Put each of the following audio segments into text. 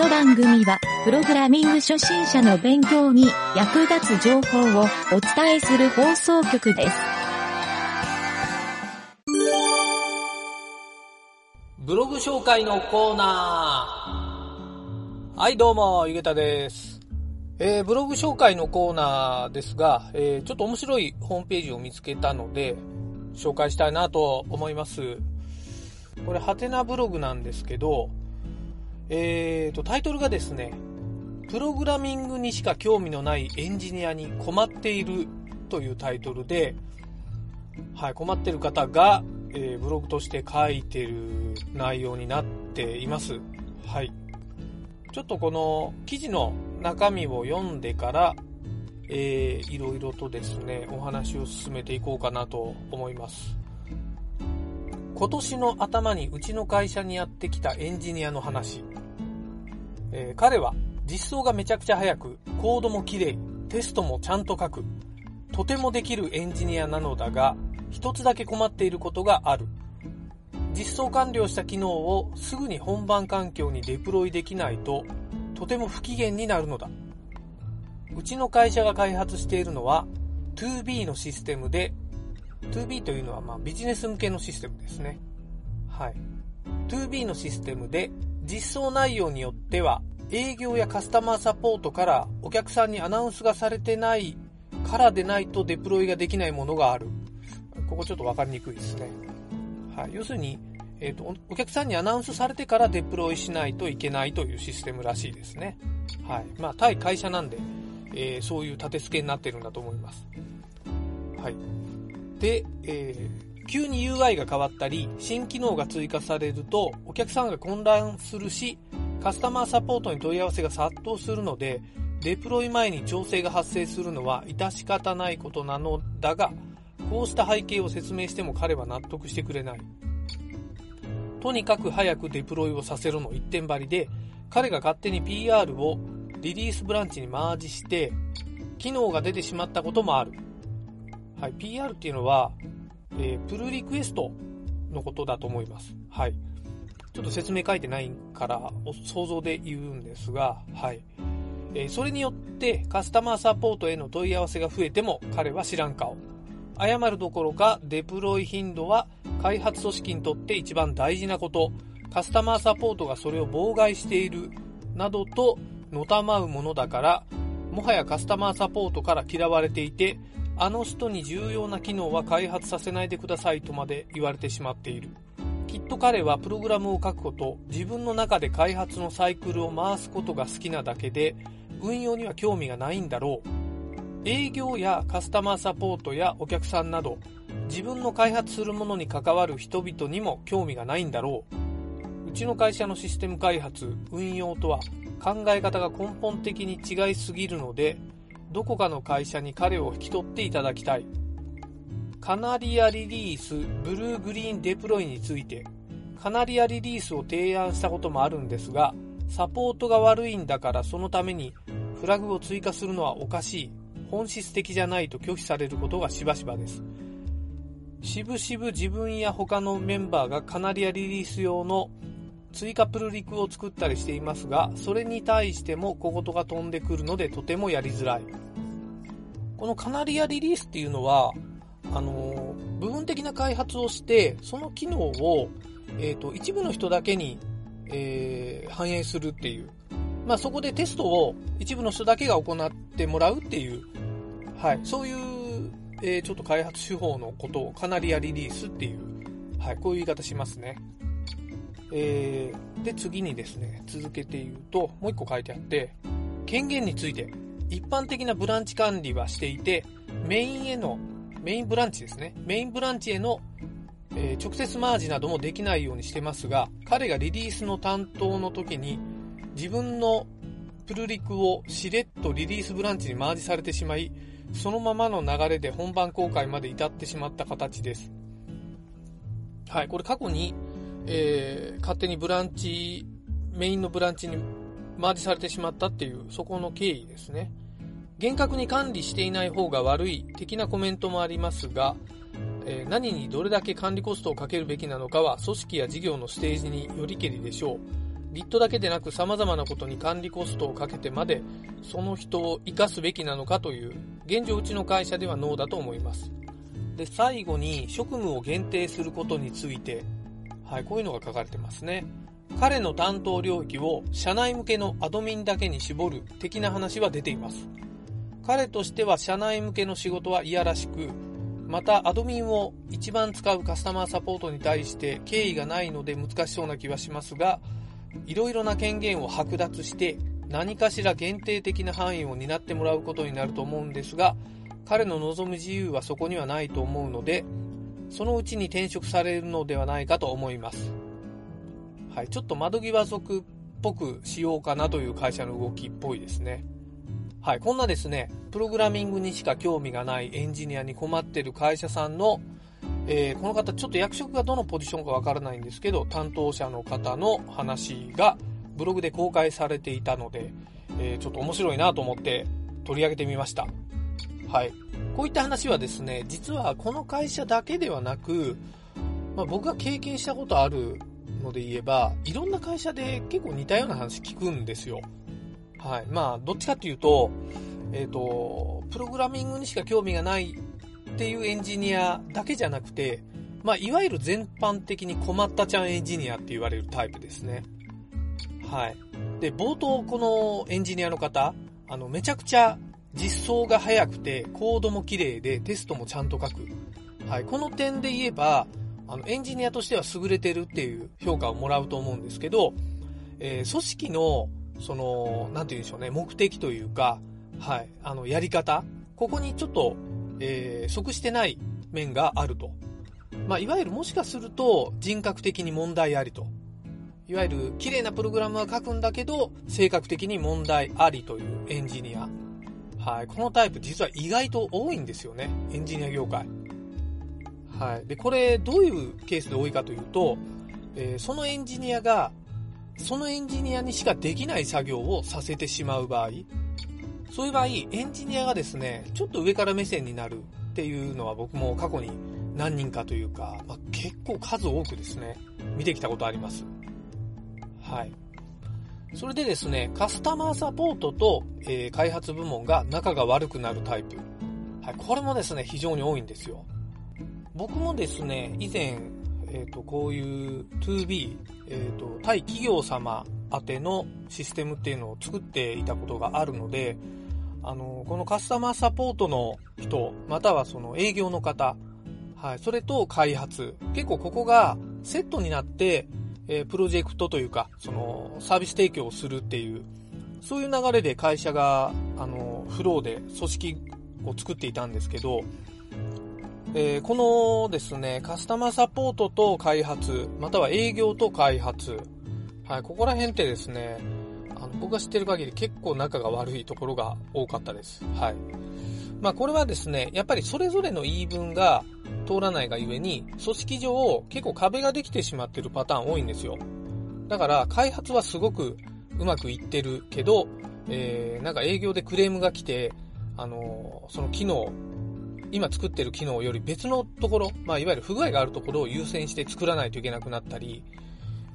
の番組は、プログラミング初心者の勉強に役立つ情報をお伝えする放送局です。ブログ紹介のコーナー。はい、どうも、ゆげたです。えー、ブログ紹介のコーナーですが、えー、ちょっと面白いホームページを見つけたので、紹介したいなと思います。これ、ハテナブログなんですけど、えーと、タイトルがですね、プログラミングにしか興味のないエンジニアに困っているというタイトルで、はい、困ってる方が、えーブログとして書いてる内容になっています。はい。ちょっとこの記事の中身を読んでから、えーいろいろとですね、お話を進めていこうかなと思います。今年の頭にうちの会社にやってきたエンジニアの話。えー彼は実装がめちゃくちゃ早く、コードも綺麗、テストもちゃんと書く、とてもできるエンジニアなのだが、一つだけ困っていることがある。実装完了した機能をすぐに本番環境にデプロイできないと、とても不機嫌になるのだ。うちの会社が開発しているのは 2B のシステムで、2B というのはまあビジネス向けのシステムですね。はい。2B のシステムで実装内容によっては営業やカスタマーサポートからお客さんにアナウンスがされてないからでないとデプロイができないものがある。ここちょっとわかりにくいですね。はい。要するに、えっ、と、おお客さんにアナウンスされてからデプロイしないといけないというシステムらしいですね。はい。まあ、対会社なんで、えーそういう立て付けになってるんだと思います。はい。で、えー急に UI が変わったり、新機能が追加されると、お客さんが混乱するし、カスタマーサポートに問い合わせが殺到するので、デプロイ前に調整が発生するのは致し方ないことなのだが、こうした背景を説明しても彼は納得してくれない。とにかく早くデプロイをさせるの一点張りで、彼が勝手に PR をリリースブランチにマージして、機能が出てしまったこともある。はい、PR っていうのは、えープルリクエストのことだと思います。はい。ちょっと説明書いてないから、想像で言うんですが、はい。えーそれによってカスタマーサポートへの問い合わせが増えても彼は知らん顔。謝るどころかデプロイ頻度は開発組織にとって一番大事なこと、カスタマーサポートがそれを妨害している、などとのたまうものだから、もはやカスタマーサポートから嫌われていて、あの人に重要な機能は開発させないでくださいとまで言われてしまっている。きっと彼はプログラムを書くこと、自分の中で開発のサイクルを回すことが好きなだけで、運用には興味がないんだろう。営業やカスタマーサポートやお客さんなど、自分の開発するものに関わる人々にも興味がないんだろう。うちの会社のシステム開発、運用とは考え方が根本的に違いすぎるので、どこかの会社に彼を引き取っていただきたい。カナリアリリース、ブルーグリーンデプロイについて、カナリアリリースを提案したこともあるんですが、サポートが悪いんだからそのためにフラグを追加するのはおかしい。本質的じゃないと拒否されることがしばしばです。しぶしぶ自分や他のメンバーがカナリアリリース用の追加プルリクを作ったりしていますが、それに対しても小言が飛んでくるのでとてもやりづらい。このカナリアリリースっていうのは、あの部分的な開発をして、その機能を、えっ、と、一部の人だけに、えー反映するっていう。まあ、そこでテストを一部の人だけが行ってもらうっていう、はい、そういう、えーちょっと開発手法のことをカナリアリリースっていう、はい、こういう言い方しますね。えーで、次にですね、続けて言うと、もう一個書いてあって、権限について、一般的なブランチ管理はしていて、メインへの、メインブランチですね。メインブランチへの、えー直接マージなどもできないようにしてますが、彼がリリースの担当の時に、自分のプルリクをしれっとリリースブランチにマージされてしまい、そのままの流れで本番公開まで至ってしまった形です。はい、これ過去に、えー勝手にブランチ、メインのブランチにマージされてしまったっていう、そこの経緯ですね。厳格に管理していない方が悪い的なコメントもありますが、えー何にどれだけ管理コストをかけるべきなのかは組織や事業のステージによりけりでしょう。ビットだけでなく様々なことに管理コストをかけてまで、その人を活かすべきなのかという、現状うちの会社ではノーだと思います。で、最後に職務を限定することについて、はい、こういうのが書かれてますね。彼の担当領域を社内向けのアドミンだけに絞る的な話は出ています。彼としては社内向けの仕事は嫌らしく、またアドミンを一番使うカスタマーサポートに対して敬意がないので難しそうな気はしますが、いろいろな権限を剥奪して何かしら限定的な範囲を担ってもらうことになると思うんですが、彼の望む自由はそこにはないと思うので、そのうちに転職されるのではないかと思います。はい、ちょっと窓際族っぽくしようかなという会社の動きっぽいですね。はい、こんなですね、プログラミングにしか興味がないエンジニアに困ってる会社さんの、えー、この方ちょっと役職がどのポジションかわからないんですけど、担当者の方の話がブログで公開されていたので、えー、ちょっと面白いなと思って取り上げてみました。はい。こういった話はですね、実はこの会社だけではなく、まあ、僕が経験したことあるので言えば、いろんな会社で結構似たような話聞くんですよ。はい。まあ、どっちかっていうと、えっ、ー、と、プログラミングにしか興味がないっていうエンジニアだけじゃなくて、まあ、いわゆる全般的に困ったちゃんエンジニアって言われるタイプですね。はい。で、冒頭このエンジニアの方、あの、めちゃくちゃ実装が早くて、コードも綺麗で、テストもちゃんと書く。はい。この点で言えば、あの、エンジニアとしては優れてるっていう評価をもらうと思うんですけど、えー、組織の、その、なんて言うんでしょうね、目的というか、はい、あの、やり方、ここにちょっと、えー、即してない面があると。まあ、いわゆるもしかすると人格的に問題ありと。いわゆる綺麗なプログラムは書くんだけど、性格的に問題ありというエンジニア。はい。このタイプ実は意外と多いんですよね。エンジニア業界。はい。で、これどういうケースで多いかというと、えー、そのエンジニアが、そのエンジニアにしかできない作業をさせてしまう場合、そういう場合、エンジニアがですね、ちょっと上から目線になるっていうのは僕も過去に何人かというか、まあ、結構数多くですね、見てきたことあります。はい。それでですね、カスタマーサポートと、えー、開発部門が仲が悪くなるタイプ。はい、これもですね、非常に多いんですよ。僕もですね、以前、え、ー、と、こういう 2B、えっ、ー、と、対企業様宛てのシステムっていうのを作っていたことがあるので、あの、このカスタマーサポートの人、またはその営業の方、はい、それと開発、結構ここがセットになって、え、プロジェクトというか、その、サービス提供をするっていう、そういう流れで会社が、あの、フローで組織を作っていたんですけど、えー、このですね、カスタマーサポートと開発、または営業と開発、はい、ここら辺ってですね、あの僕が知ってる限り結構仲が悪いところが多かったです。はい。まあこれはですね、やっぱりそれぞれの言い分が通らないがゆえに、組織上結構壁ができてしまってるパターン多いんですよ。だから開発はすごくうまくいってるけど、えー、なんか営業でクレームが来て、あのー、その機能、今作ってる機能より別のところ、まあいわゆる不具合があるところを優先して作らないといけなくなったり、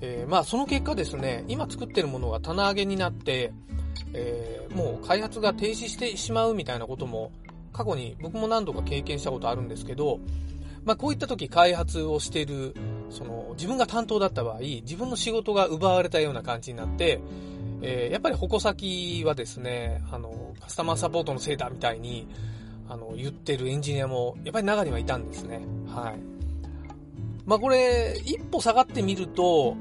えー、まあその結果ですね、今作ってるものが棚上げになって、えー、もう開発が停止してしまうみたいなことも過去に僕も何度か経験したことあるんですけど、まあこういった時開発をしている、その自分が担当だった場合、自分の仕事が奪われたような感じになって、えー、やっぱり矛先はですね、あの、カスタマーサポートのせいだみたいに、あの、言ってるエンジニアも、やっぱり中にはいたんですね。はい。まあこれ、一歩下がってみると、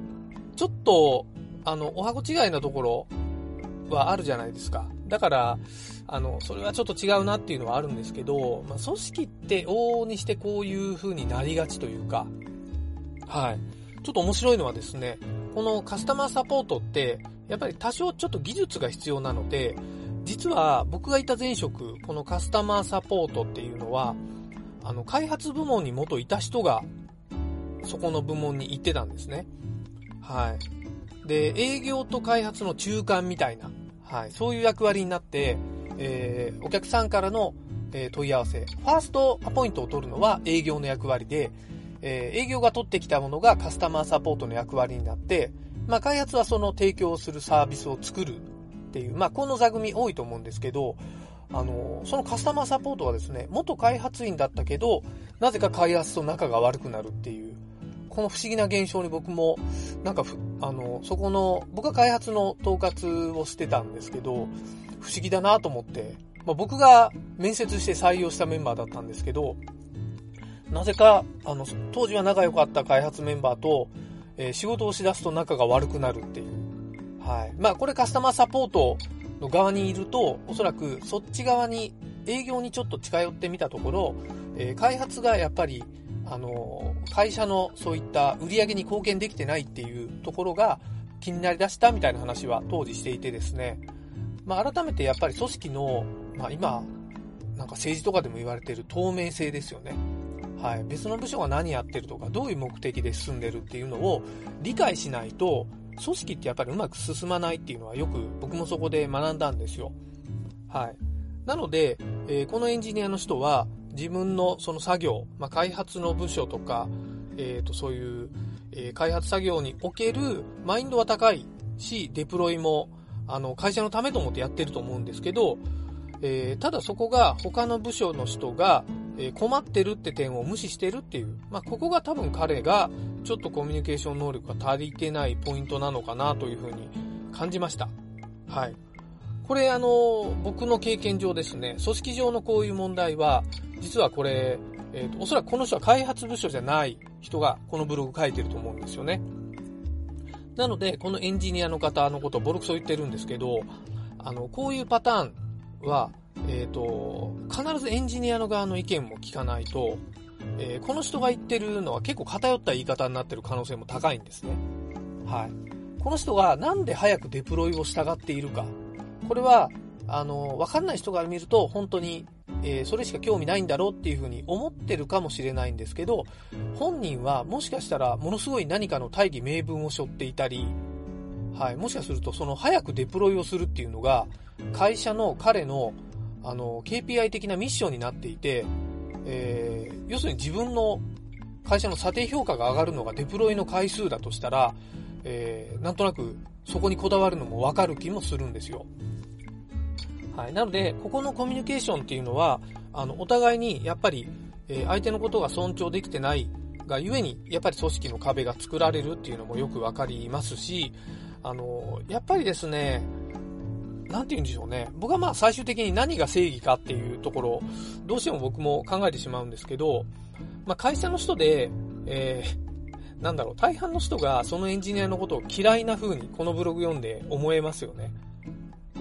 ちょっと、あの、おはこ違いなところはあるじゃないですか。だから、あの、それはちょっと違うなっていうのはあるんですけど、まあ、組織って往々にしてこういう風になりがちというか、はい。ちょっと面白いのはですね、このカスタマーサポートって、やっぱり多少ちょっと技術が必要なので、実は僕がいた前職、このカスタマーサポートっていうのは、あの、開発部門に元いた人が、そこの部門に行ってたんですね。はい。で、営業と開発の中間みたいな、はい、そういう役割になって、えー、お客さんからの、え、問い合わせ、ファーストアポイントを取るのは営業の役割で、え、営業が取ってきたものがカスタマーサポートの役割になって、まあ、開発はその提供するサービスを作るっていう、まあ、この座組多いと思うんですけど、あの、そのカスタマーサポートはですね、元開発員だったけど、なぜか開発と仲が悪くなるっていう、この不思議な現象に僕も、なんかあの、そこの、僕は開発の統括をしてたんですけど、不思議だなと思って、まあ、僕が面接して採用したメンバーだったんですけど、なぜか、あの、当時は仲良かった開発メンバーと、えー、仕事をしだすと仲が悪くなるっていう。はい。まあ、これカスタマーサポートの側にいると、おそらくそっち側に、営業にちょっと近寄ってみたところ、えー、開発がやっぱり、あの、会社のそういった売り上げに貢献できてないっていうところが気になりだしたみたいな話は当時していてですね、まあ、改めてやっぱり組織の、まあ、今、なんか政治とかでも言われている透明性ですよね。はい。別の部署が何やってるとか、どういう目的で進んでるっていうのを理解しないと、組織ってやっぱりうまく進まないっていうのはよく僕もそこで学んだんですよ。はい。なので、えー、このエンジニアの人は自分のその作業、まあ、開発の部署とか、えっ、ー、と、そういう、えー、開発作業におけるマインドは高いし、デプロイも、あの、会社のためと思ってやってると思うんですけど、えー、ただそこが他の部署の人が、え困ってるって点を無視してるっていう、まあ、ここが多分彼がちょっとコミュニケーション能力が足りてないポイントなのかなというふうに感じました。はい。これあの、僕の経験上ですね、組織上のこういう問題は、実はこれ、えっ、ー、と、おそらくこの人は開発部署じゃない人がこのブログ書いてると思うんですよね。なので、このエンジニアの方のことをボロクソ言ってるんですけど、あの、こういうパターンは、えっ、ー、と、必ずエンジニアの側の意見も聞かないと、えー、この人が言ってるのは結構偏った言い方になってる可能性も高いんですね。はい。この人がなんで早くデプロイを従っているか。これは、あの、わかんない人から見ると本当に、えー、それしか興味ないんだろうっていうふうに思ってるかもしれないんですけど、本人はもしかしたらものすごい何かの大義名分を背負っていたり、はい、もしかするとその早くデプロイをするっていうのが、会社の彼のあの、KPI 的なミッションになっていて、えー、要するに自分の会社の査定評価が上がるのがデプロイの回数だとしたら、えー、なんとなくそこにこだわるのもわかる気もするんですよ。はい。なので、ここのコミュニケーションっていうのは、あの、お互いにやっぱり、えー、相手のことが尊重できてないがゆえに、やっぱり組織の壁が作られるっていうのもよくわかりますし、あの、やっぱりですね、なんて言うんでしょうね。僕はまあ最終的に何が正義かっていうところ、どうしても僕も考えてしまうんですけど、まあ会社の人で、えー、なんだろう、大半の人がそのエンジニアのことを嫌いな風にこのブログ読んで思えますよね。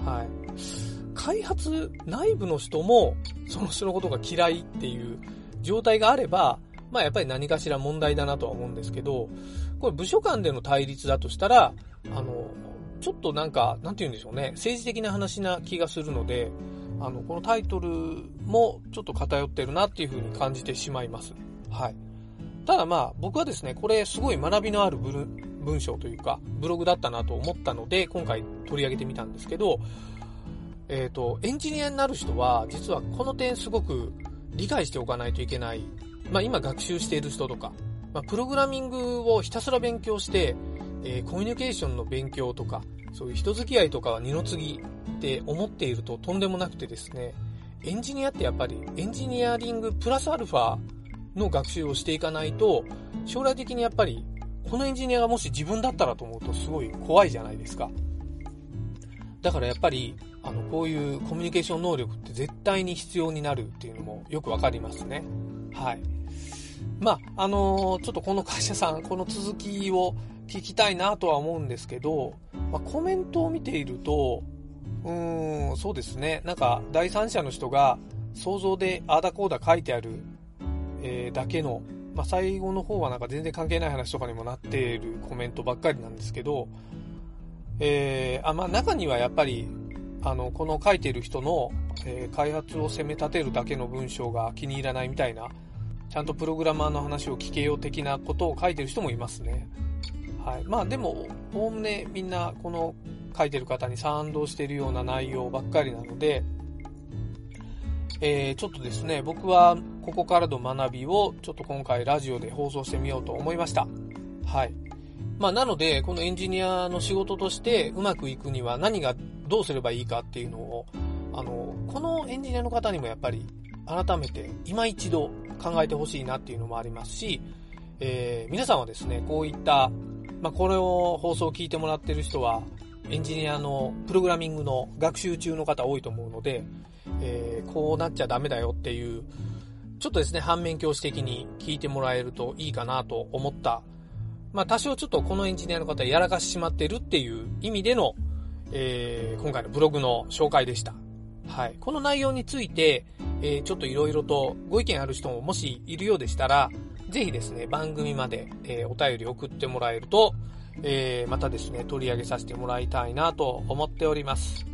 はい。開発内部の人もその人のことが嫌いっていう状態があれば、まあやっぱり何かしら問題だなとは思うんですけど、これ部署間での対立だとしたら、あの、ちょっとなんか、なんて言うんでしょうね、政治的な話な気がするので、あの、このタイトルもちょっと偏ってるなっていう風に感じてしまいます。はい。ただまあ、僕はですね、これすごい学びのある文章というか、ブログだったなと思ったので、今回取り上げてみたんですけど、えっ、ー、と、エンジニアになる人は、実はこの点すごく理解しておかないといけない。まあ今学習している人とか、まあ、プログラミングをひたすら勉強して、えー、コミュニケーションの勉強とか、そういう人付き合いとかは二の次って思っているととんでもなくてですね、エンジニアってやっぱりエンジニアリングプラスアルファの学習をしていかないと、将来的にやっぱりこのエンジニアがもし自分だったらと思うとすごい怖いじゃないですか。だからやっぱり、あの、こういうコミュニケーション能力って絶対に必要になるっていうのもよくわかりますね。はい。まあ、あの、ちょっとこの会社さん、この続きを聞きたいなとは思うんですけど、まあ、コメントを見ていると、うーん、そうですね。なんか、第三者の人が想像であーだこーだ書いてある、えー、だけの、まあ、最後の方はなんか全然関係ない話とかにもなっているコメントばっかりなんですけど、えー、あ、まあ、中にはやっぱり、あの、この書いてる人の、えー、開発を責め立てるだけの文章が気に入らないみたいな、ちゃんとプログラマーの話を聞けよう的なことを書いてる人もいますね。はい。まあでも、おおむねみんなこの書いてる方に賛同してるような内容ばっかりなので、えー、ちょっとですね、僕はここからの学びをちょっと今回ラジオで放送してみようと思いました。はい。まあ、なので、このエンジニアの仕事としてうまくいくには何がどうすればいいかっていうのを、あの、このエンジニアの方にもやっぱり改めて今一度考えてほしいなっていうのもありますし、えー、皆さんはですね、こういった、まあ、これを放送を聞いてもらってる人は、エンジニアのプログラミングの学習中の方多いと思うので、えー、こうなっちゃダメだよっていう、ちょっとですね、反面教師的に聞いてもらえるといいかなと思った。まあ多少ちょっとこのエンジニアの方やらかしてしまってるっていう意味での、えー、今回のブログの紹介でした。はい。この内容について、えー、ちょっと色々とご意見ある人ももしいるようでしたら、ぜひですね、番組まで、えー、お便り送ってもらえると、えー、またですね、取り上げさせてもらいたいなと思っております。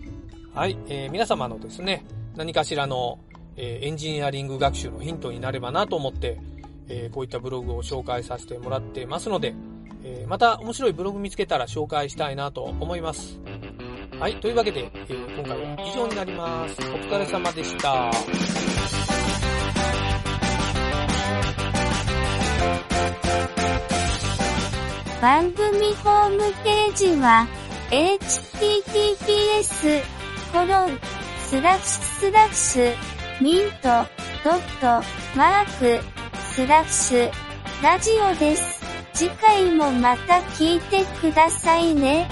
はい、えー、皆様のですね、何かしらの、えー、エンジニアリング学習のヒントになればなと思って、えー、こういったブログを紹介させてもらってますので、えー、また面白いブログ見つけたら紹介したいなと思います。はい、というわけで、えー、今回は以上になります。お疲れ様でした。番組ホームページは、https, コロン、スラッシュスラッシュ、ミント、ドット、マーク、スラッシュ、ラジオです。次回もまた聞いてくださいね。